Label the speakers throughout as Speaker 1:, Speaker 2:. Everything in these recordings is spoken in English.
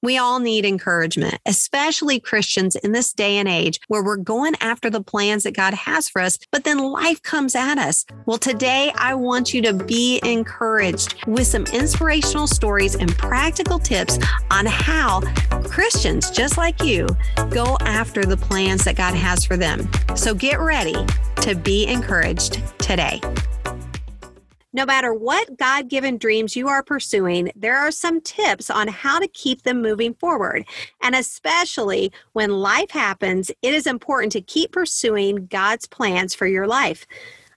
Speaker 1: We all need encouragement, especially Christians in this day and age where we're going after the plans that God has for us, but then life comes at us. Well, today I want you to be encouraged with some inspirational stories and practical tips on how Christians just like you go after the plans that God has for them. So get ready to be encouraged today. No matter what God given dreams you are pursuing, there are some tips on how to keep them moving forward. And especially when life happens, it is important to keep pursuing God's plans for your life.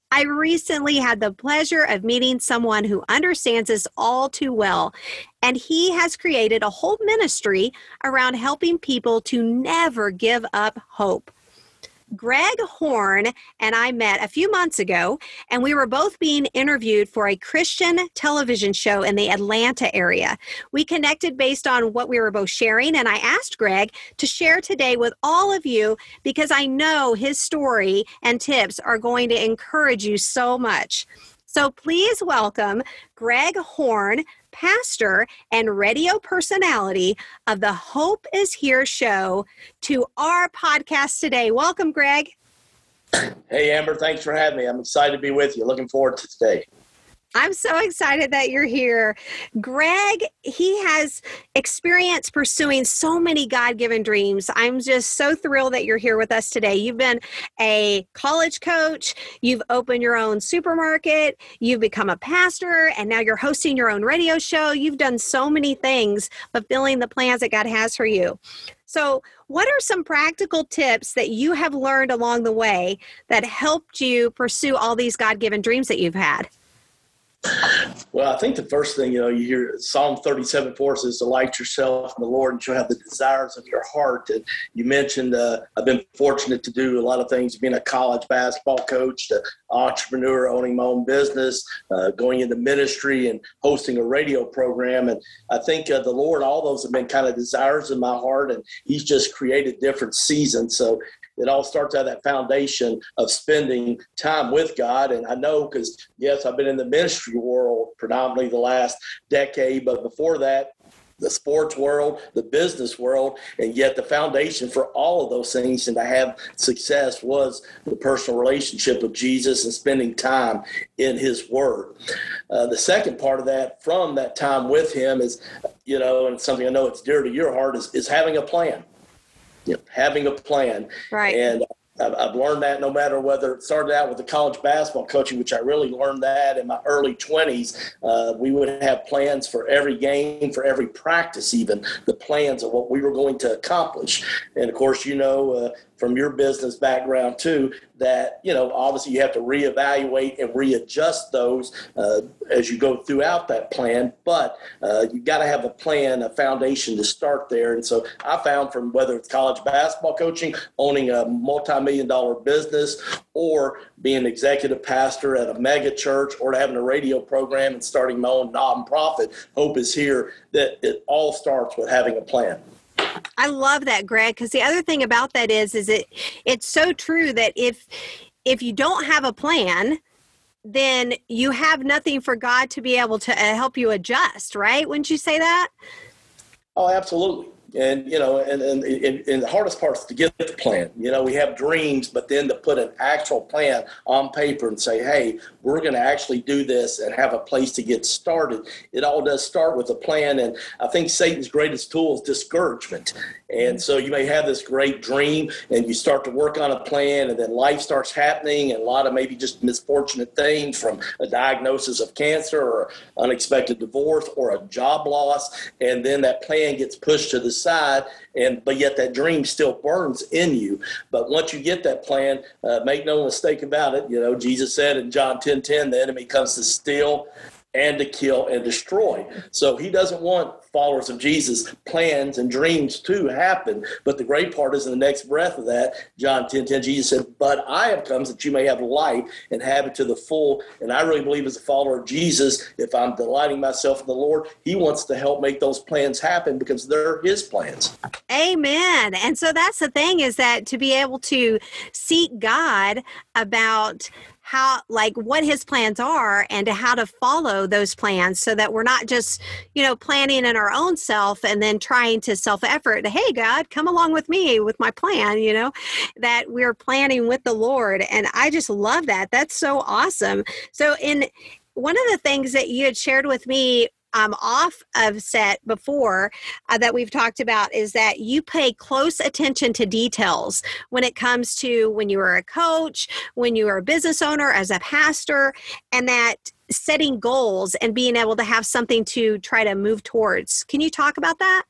Speaker 1: I recently had the pleasure of meeting someone who understands this all too well. And he has created a whole ministry around helping people to never give up hope. Greg Horn and I met a few months ago, and we were both being interviewed for a Christian television show in the Atlanta area. We connected based on what we were both sharing, and I asked Greg to share today with all of you because I know his story and tips are going to encourage you so much. So please welcome Greg Horn, pastor and radio personality of the Hope is Here show, to our podcast today. Welcome, Greg.
Speaker 2: Hey, Amber, thanks for having me. I'm excited to be with you. Looking forward to today.
Speaker 1: I'm so excited that you're here. Greg, he has experience pursuing so many God given dreams. I'm just so thrilled that you're here with us today. You've been a college coach, you've opened your own supermarket, you've become a pastor, and now you're hosting your own radio show. You've done so many things fulfilling the plans that God has for you. So, what are some practical tips that you have learned along the way that helped you pursue all these God given dreams that you've had?
Speaker 2: Well, I think the first thing, you know, you hear Psalm 37 4 says, Delight yourself in the Lord and you'll have the desires of your heart. And you mentioned uh, I've been fortunate to do a lot of things, being a college basketball coach, to entrepreneur, owning my own business, uh, going into ministry, and hosting a radio program. And I think uh, the Lord, all those have been kind of desires in my heart, and He's just created different seasons. So it all starts out that foundation of spending time with God. And I know because, yes, I've been in the ministry world predominantly the last decade, but before that, the sports world, the business world, and yet the foundation for all of those things and to have success was the personal relationship with Jesus and spending time in His Word. Uh, the second part of that, from that time with Him, is, you know, and something I know it's dear to your heart, is, is having a plan you know, having a plan.
Speaker 1: Right.
Speaker 2: And I've learned that no matter whether it started out with the college basketball coaching, which I really learned that in my early 20s. Uh, we would have plans for every game, for every practice, even the plans of what we were going to accomplish. And of course, you know, uh, from your business background too that you know obviously you have to reevaluate and readjust those uh, as you go throughout that plan. But uh, you got to have a plan a foundation to start there. And so i found from whether it's college basketball coaching owning a multi-million dollar business or being executive pastor at a mega church or having a radio program and starting my own nonprofit hope is here that it all starts with having a plan
Speaker 1: I love that, Greg, because the other thing about that is, is it it's so true that if if you don't have a plan, then you have nothing for God to be able to uh, help you adjust, right? Wouldn't you say that?
Speaker 2: Oh, absolutely and you know and, and, and, the hardest part is to get the plan. You know we have dreams but then to put an actual plan on paper and say hey we're going to actually do this and have a place to get started. It all does start with a plan and i think satan's greatest tool is discouragement. And so you may have this great dream and you start to work on a plan and then life starts happening and a lot of maybe just misfortunate things from a diagnosis of cancer or unexpected divorce or a job loss and then that plan gets pushed to the side and but yet that dream still burns in you. But once you get that plan uh, make no mistake about it you know jesus said in john 10 10 the enemy comes to steal and to kill and destroy. So he doesn't want followers of Jesus plans and dreams to happen. But the great part is in the next breath of that, John 10 10, Jesus said, But I have come that you may have life and have it to the full. And I really believe as a follower of Jesus, if I'm delighting myself in the Lord, he wants to help make those plans happen because they're his plans.
Speaker 1: Amen. And so that's the thing is that to be able to seek God about how like what his plans are and how to follow those plans so that we're not just you know planning in our own self and then trying to self effort hey god come along with me with my plan you know that we're planning with the lord and i just love that. That's so awesome. So in one of the things that you had shared with me um, off of set before uh, that we've talked about is that you pay close attention to details when it comes to when you are a coach, when you are a business owner, as a pastor, and that setting goals and being able to have something to try to move towards. Can you talk about that?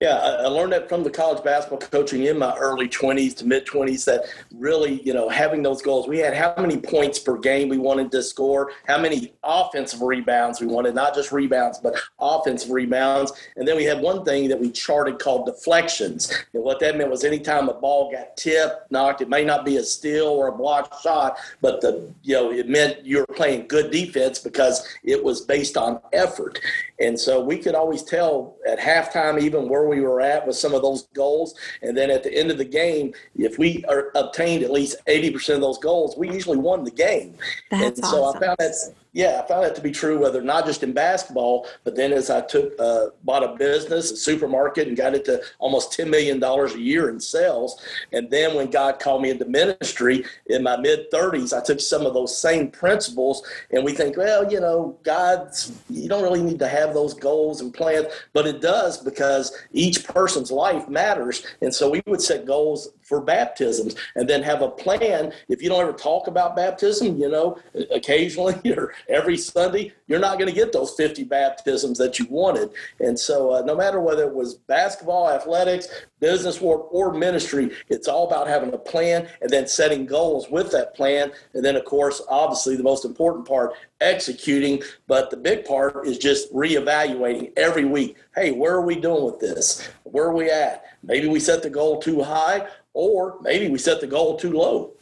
Speaker 2: Yeah, I learned that from the college basketball coaching in my early 20s to mid 20s that really, you know, having those goals. We had how many points per game we wanted to score, how many offensive rebounds we wanted, not just rebounds, but offensive rebounds. And then we had one thing that we charted called deflections. And what that meant was anytime a ball got tipped, knocked, it may not be a steal or a blocked shot, but the, you know, it meant you were playing good defense because it was based on effort. And so we could always tell at halftime even where we were at with some of those goals. And then at the end of the game, if we are, obtained at least 80% of those goals, we usually won the game.
Speaker 1: That's
Speaker 2: and so
Speaker 1: awesome.
Speaker 2: I found that yeah, I found that to be true, whether not just in basketball, but then as I took uh, bought a business, a supermarket, and got it to almost ten million dollars a year in sales, and then when God called me into ministry in my mid thirties, I took some of those same principles, and we think, well, you know, God's you don't really need to have those goals and plans, but it does because each person's life matters, and so we would set goals for baptisms and then have a plan. If you don't ever talk about baptism, you know, occasionally or every Sunday, you're not going to get those 50 baptisms that you wanted. And so, uh, no matter whether it was basketball, athletics, business work, or ministry, it's all about having a plan and then setting goals with that plan. And then, of course, obviously, the most important part, executing. But the big part is just reevaluating every week. Hey, where are we doing with this? Where are we at? Maybe we set the goal too high, or maybe we set the goal too low.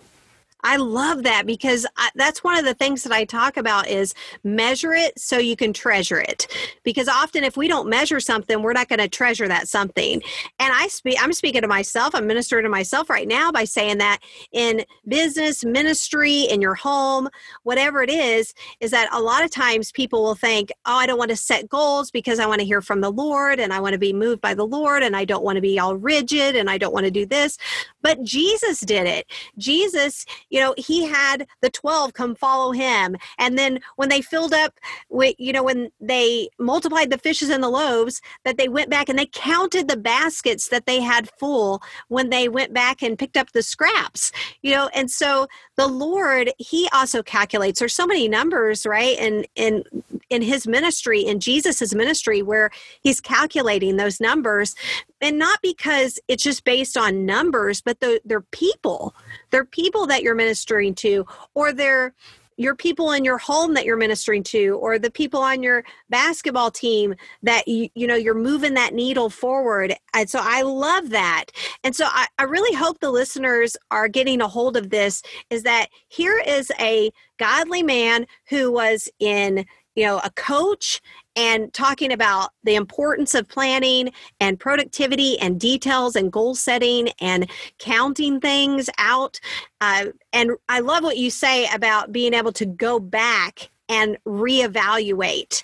Speaker 1: I love that because I, that's one of the things that I talk about is measure it so you can treasure it. Because often if we don't measure something, we're not going to treasure that something. And I speak I'm speaking to myself, I'm ministering to myself right now by saying that in business, ministry, in your home, whatever it is, is that a lot of times people will think, "Oh, I don't want to set goals because I want to hear from the Lord and I want to be moved by the Lord and I don't want to be all rigid and I don't want to do this." But Jesus did it. Jesus you know he had the 12 come follow him. And then when they filled up with you know when they multiplied the fishes and the loaves that they went back and they counted the baskets that they had full when they went back and picked up the scraps you know? And so the lord he also calculates. There's so many numbers right and in in his ministry in jesus's ministry where he's calculating those numbers and not because it's just based on numbers but the, they're people. They're people that you're ministering to or they're your people in your home that you're ministering to or the people on your basketball team that you, you know you're moving that needle forward. And so i love that. And so I, I really hope the listeners are getting a hold of this is that here is a godly man who was in you know a coach and talking about the importance of planning and productivity and details and goal setting and counting things out. Uh, and I love what you say about being able to go back and reevaluate.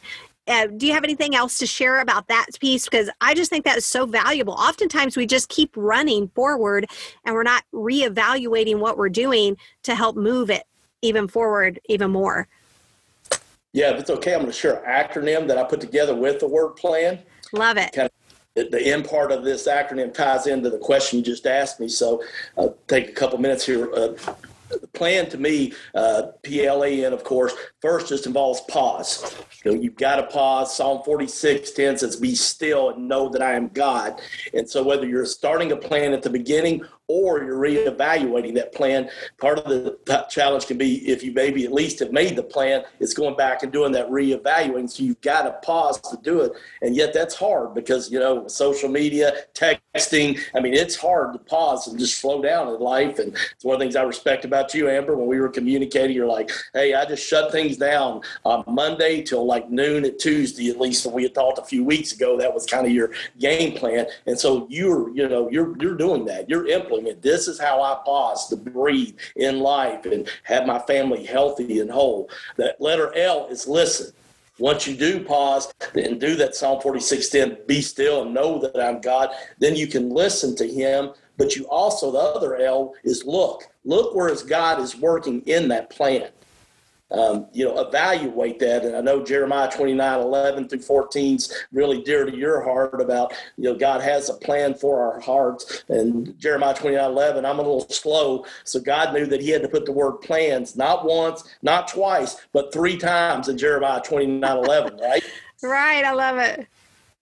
Speaker 1: Uh, do you have anything else to share about that piece? Because I just think that is so valuable. Oftentimes we just keep running forward and we're not reevaluating what we're doing to help move it even forward even more.
Speaker 2: Yeah, if it's okay, I'm going to share an acronym that I put together with the word plan.
Speaker 1: Love it.
Speaker 2: Kind of the end part of this acronym ties into the question you just asked me. So uh, take a couple minutes here. Uh, the plan to me, uh, P-L-A-N, of course, first just involves pause. You know, you've got to pause. Psalm 46, 10 says, be still and know that I am God. And so whether you're starting a plan at the beginning or you're reevaluating that plan. Part of the challenge can be if you maybe at least have made the plan, it's going back and doing that reevaluating. So you've got to pause to do it. And yet that's hard because, you know, social media, texting, I mean, it's hard to pause and just slow down in life. And it's one of the things I respect about you, Amber, when we were communicating, you're like, hey, I just shut things down on Monday till like noon at Tuesday, at least we had talked a few weeks ago. That was kind of your game plan. And so you're, you know, you're, you're doing that. You're implementing This is how I pause to breathe in life and have my family healthy and whole. That letter L is listen. Once you do pause and do that Psalm 46:10, be still and know that I'm God, then you can listen to him. But you also, the other L is look. Look where his God is working in that plan um, you know, evaluate that. And I know Jeremiah 29, 11 through 14 is really dear to your heart about, you know, God has a plan for our hearts. And Jeremiah 29, 11, I'm a little slow. So God knew that he had to put the word plans, not once, not twice, but three times in Jeremiah 29, 11, right?
Speaker 1: Right. I love it.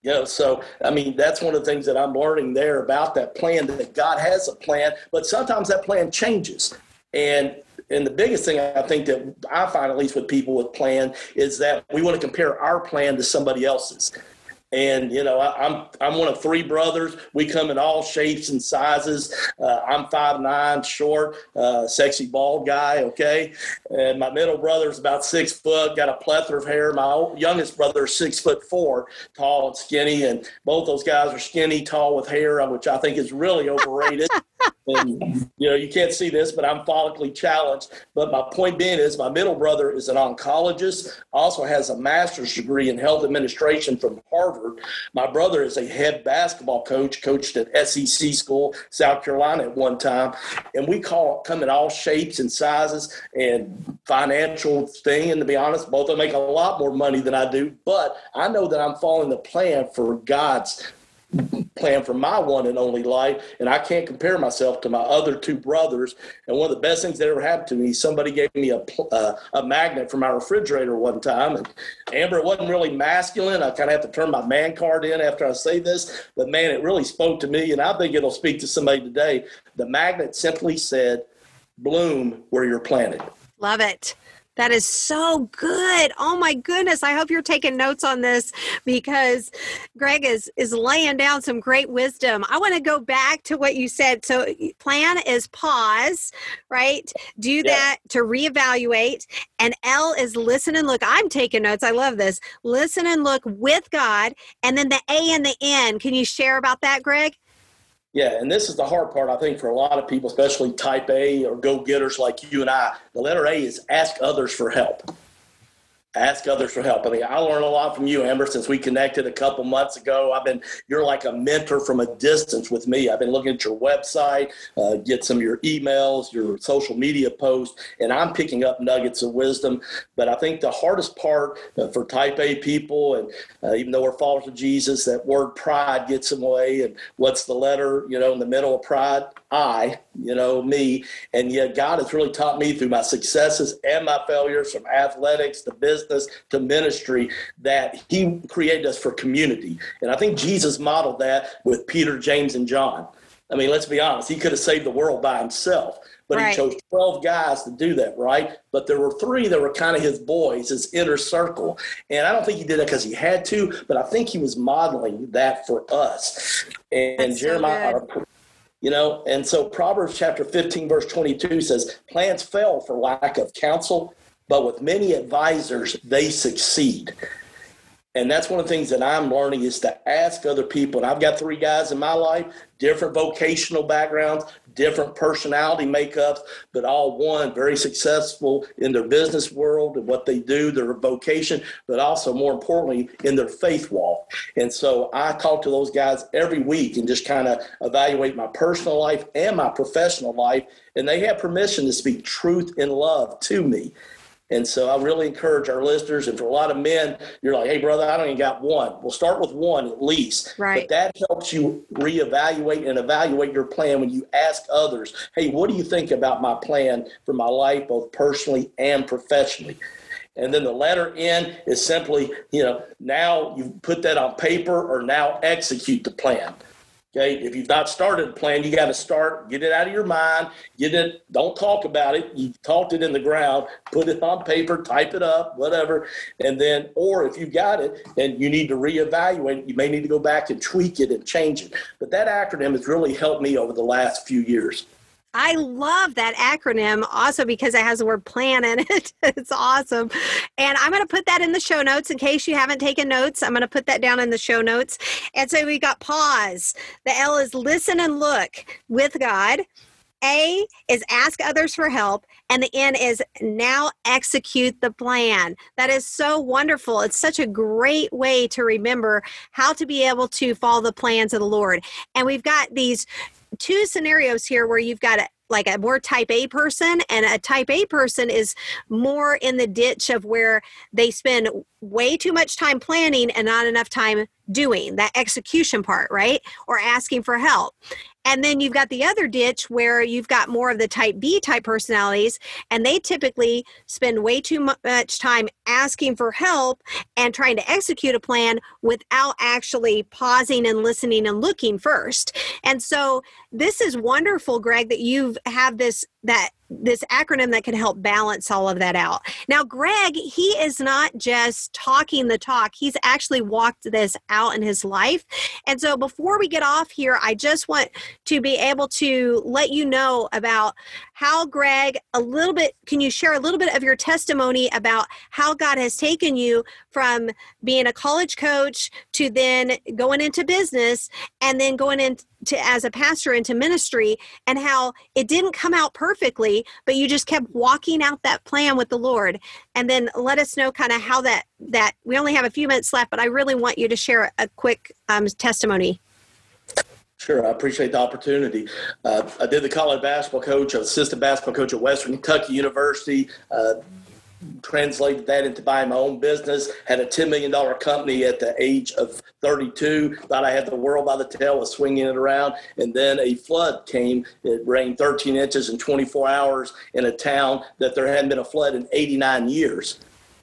Speaker 2: You know, so I mean, that's one of the things that I'm learning there about that plan that God has a plan, but sometimes that plan changes. And and the biggest thing I think that I find, at least with people with plan, is that we want to compare our plan to somebody else's. And you know, I, am I'm one of three brothers. We come in all shapes and sizes. Uh, I'm five nine, short, uh, sexy bald guy. Okay, and my middle brother's about six foot, got a plethora of hair. My youngest brother is six foot four, tall and skinny, and both those guys are skinny, tall with hair, which I think is really overrated. and you know you can't see this but i'm follically challenged. But my point being is my middle brother is an oncologist also has a master's degree in health administration from harvard. My brother is a head basketball coach coached at sec school south carolina at one time. And we call come in all shapes and sizes and financial thing. And to be honest both of them make a lot more money than i do. But i know that i'm following the plan for god's plan for my one and only life. And I can't compare myself to my other two brothers. And one of the best things that ever happened to me, somebody gave me a, uh, a magnet for my refrigerator one time. And Amber, it wasn't really masculine. I kind of have to turn my man card in after I say this. But man, it really spoke to me. And I think it'll speak to somebody today. The magnet simply said, bloom where you're planted.
Speaker 1: Love it. That is so good. Oh my goodness. I hope you're taking notes on this because Greg is is laying down some great wisdom. I want to go back to what you said. So plan is pause, right? Do yeah. that to reevaluate. And L is listen and look. I'm taking notes. I love this. Listen and look with God. And then the A and the N. Can you share about that, Greg?
Speaker 2: Yeah, and this is the hard part, I think, for a lot of people, especially type A or go getters like you and I. The letter A is ask others for help ask others for help. I mean, I learned a lot from you, Amber, since we connected a couple months ago. I've been, you're like a mentor from a distance with me. I've been looking at your website, uh, get some of your emails, your social media posts, and I'm picking up nuggets of wisdom. But I think the hardest part uh, for type A people, and uh, even though we're followers of Jesus, that word pride gets in the way. And what's the letter, you know, in the middle of pride? I, you know, me. And yet God has really taught me through my successes and my failures from athletics to business to ministry that He created us for community. And I think Jesus modeled that with Peter, James, and John. I mean, let's be honest, he could have saved the world by himself, but right. he chose 12 guys to do that, right? But there were three that were kind of his boys, his inner circle. And I don't think he did that because he had to, but I think he was modeling that for us. And That's Jeremiah, so you know, and so Proverbs chapter 15, verse 22 says, Plans fail for lack of counsel, but with many advisors, they succeed. And that's one of the things that I'm learning is to ask other people. And I've got three guys in my life, different vocational backgrounds, different personality makeups, but all one very successful in their business world and what they do, their vocation, but also more importantly in their faith walk. And so I talk to those guys every week and just kind of evaluate my personal life and my professional life. And they have permission to speak truth in love to me. And so I really encourage our listeners, and for a lot of men, you're like, hey, brother, I don't even got one. We'll start with one at least.
Speaker 1: Right.
Speaker 2: But that helps you reevaluate and evaluate your plan when you ask others, hey, what do you think about my plan for my life, both personally and professionally? And then the letter N is simply, you know, now you put that on paper or now execute the plan. Okay, if you've not started a plan, you got to start, get it out of your mind, get it, don't talk about it. You've talked it in the ground, put it on paper, type it up, whatever. And then, or if you've got it and you need to reevaluate, you may need to go back and tweak it and change it. But that acronym has really helped me over the last few years.
Speaker 1: I love that acronym also because it has the word plan in it. it's awesome. And I'm going to put that in the show notes in case you haven't taken notes. I'm going to put that down in the show notes. And so we got pause. The L is listen and look with God. A is ask others for help, and the N is now execute the plan. That is so wonderful. It's such a great way to remember how to be able to follow the plans of the Lord. And we've got these two scenarios here where you've got a, like a more type A person, and a type A person is more in the ditch of where they spend way too much time planning and not enough time doing that execution part, right? Or asking for help. And then you've got the other ditch where you've got more of the type B type personalities, and they typically spend way too much time asking for help and trying to execute a plan without actually pausing and listening and looking first. And so this is wonderful, Greg, that you have have this that this acronym that can help balance all of that out. Now, Greg, he is not just talking the talk, he's actually walked this out in his life. And so, before we get off here, I just want to be able to let you know about how, Greg, a little bit, can you share a little bit of your testimony about how God has taken you from being a college coach to then going into business and then going into as a pastor into ministry and how it didn't come out perfectly but you just kept walking out that plan with the lord and then let us know kind of how that that we only have a few minutes left but i really want you to share a quick um, testimony
Speaker 2: Sure, I appreciate the opportunity. Uh, I did the college basketball coach, assistant basketball coach at Western Kentucky University. Uh, translated that into buying my own business. Had a $10 million company at the age of 32. Thought I had the world by the tail, was swinging it around. And then a flood came. It rained 13 inches in 24 hours in a town that there hadn't been a flood in 89 years.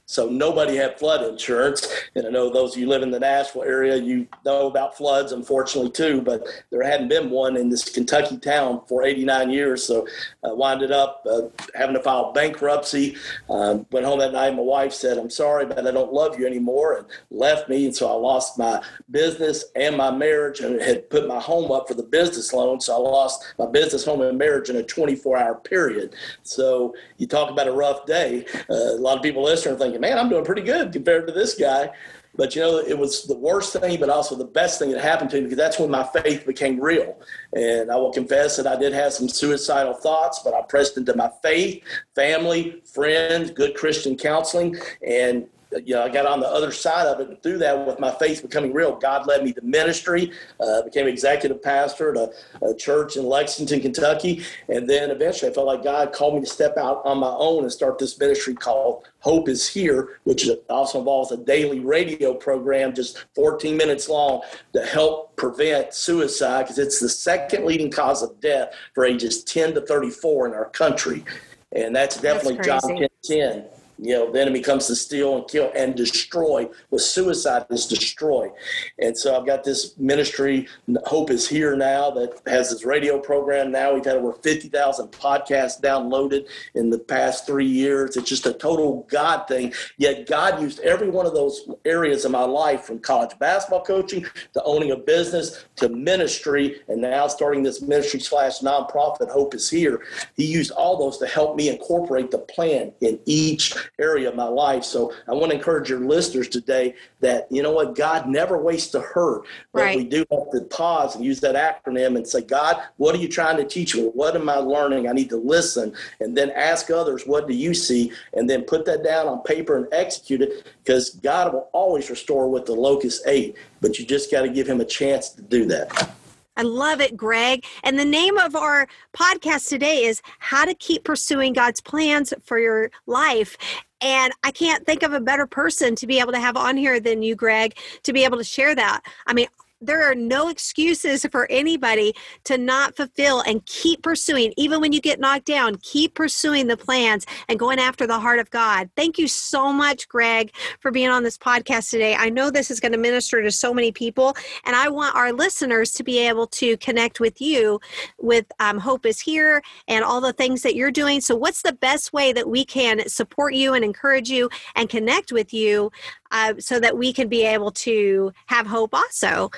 Speaker 2: So nobody had flood insurance. And I know those of you live in the Nashville area, you know about floods, unfortunately, too, but there hadn't been one in this Kentucky town for 89 years. So I winded up uh, having to file bankruptcy. Um, went home that night. My wife said, I'm sorry, but I don't love you anymore, and left me. And so I lost my business and my marriage and had put my home up for the business loan. So I lost my business, home, and marriage in a 24 hour period. So you talk about a rough day. Uh, a lot of people listening are thinking, man, I'm doing pretty good compared to this guy. But you know, it was the worst thing, but also the best thing that happened to me because that's when my faith became real. And I will confess that I did have some suicidal thoughts, but I pressed into my faith, family, friends, good Christian counseling, and you know, I got on the other side of it, and through that, with my faith becoming real, God led me to ministry. Uh, became executive pastor at a, a, church in Lexington, Kentucky, and then eventually, I felt like God called me to step out on my own and start this ministry called Hope Is Here, which also involves a daily radio program, just 14 minutes long, to help prevent suicide because it's the second leading cause of death for ages 10 to 34 in our country, and that's definitely that's John 10. 10 you know, the enemy comes to steal and kill and destroy. With suicide is destroy. And so I've got this ministry, Hope is Here now, that has this radio program now. We've had over 50,000 podcasts downloaded in the past three years. It's just a total God thing. Yet God used every one of those areas of my life from college basketball coaching to owning a business to ministry and now starting this ministry slash nonprofit, Hope is Here. He used all those to help me incorporate the plan in each area of my life. So I want to encourage your listeners today that, you know what, God never wastes a hurt. But right. we do have to pause and use that acronym and say, God, what are you trying to teach me? What am I learning? I need to listen and then ask others, what do you see? And then put that down on paper and execute it because God will always restore what the locust ate. But you just got to give him a chance to do that.
Speaker 1: I love it, Greg. And the name of our podcast today is How to Keep Pursuing God's Plans for Your Life. And I can't think of a better person to be able to have on here than you, Greg, to be able to share that. I mean, there are no excuses for anybody to not fulfill and keep pursuing. Even when you get knocked down keep pursuing the plans and going after the heart of god. Thank you so much greg for being on this podcast today. I know this is going to minister to so many people and i want our listeners to be able to connect with you with um, hope is here and all the things that you're doing. So what's the best way that we can support you and encourage you and connect with you uh, so that we can be able to have hope also.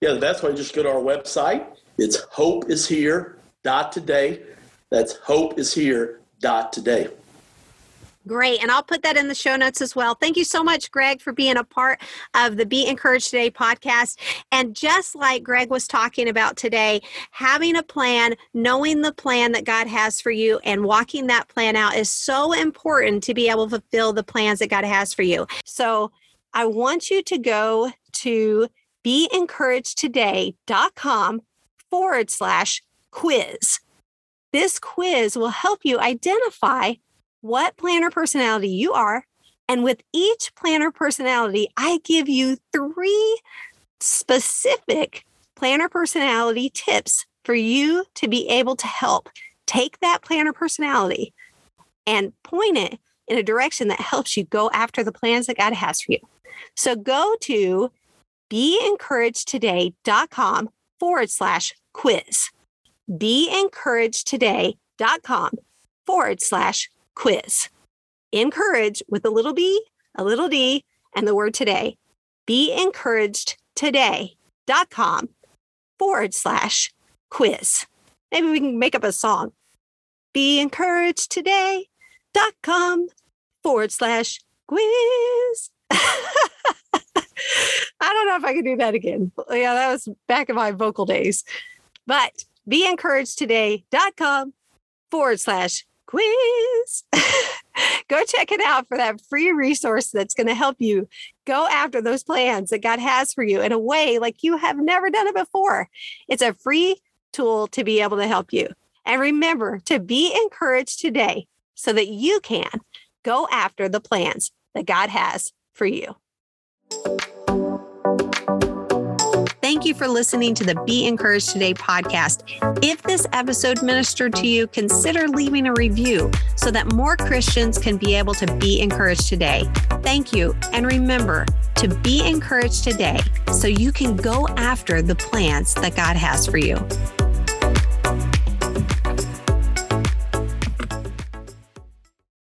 Speaker 2: Yeah, the best way just go to our website. It's hopeishere.com dot today. That's hope is here dot today.
Speaker 1: Great. And I'll put that in the show notes as well. Thank you so much, Greg, for being a part of the Be Encouraged Today podcast. And just like Greg was talking about today, having a plan, knowing the plan that God has for you, and walking that plan out is so important to be able to fulfill the plans that God has for you. So I want you to go to beencouragedtoday.com forward slash quiz. This quiz will help you identify what planner personality you are. And with each planner personality, I give you three specific planner personality tips for you to be able to help take that planner personality and point it in a direction that helps you go after the plans that God has for you. So go to beencouragedtoday.com forward slash quiz. Beencouragedtoday.com forward slash quiz. Encourage with a little b, a little d, and the word today. Be encouraged today.com forward slash quiz. Maybe we can make up a song. Be encouraged today.com forward slash quiz. I don't know if I can do that again. Yeah, that was back in my vocal days. But be encouraged today.com forward slash quiz. go check it out for that free resource that's going to help you go after those plans that God has for you in a way like you have never done it before. It's a free tool to be able to help you. And remember to be encouraged today so that you can go after the plans that God has for you. Thank you for listening to the Be Encouraged Today podcast. If this episode ministered to you, consider leaving a review so that more Christians can be able to be encouraged today. Thank you. And remember to be encouraged today so you can go after the plans that God has for you.